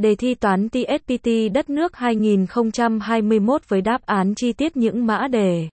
Đề thi toán TSPT đất nước 2021 với đáp án chi tiết những mã đề.